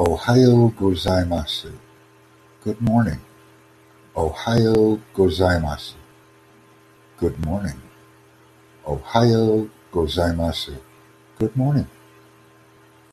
Ohayo gozaimasu. Good morning. Ohayo gozaimasu. Good morning. Ohayo gozaimasu. Good morning.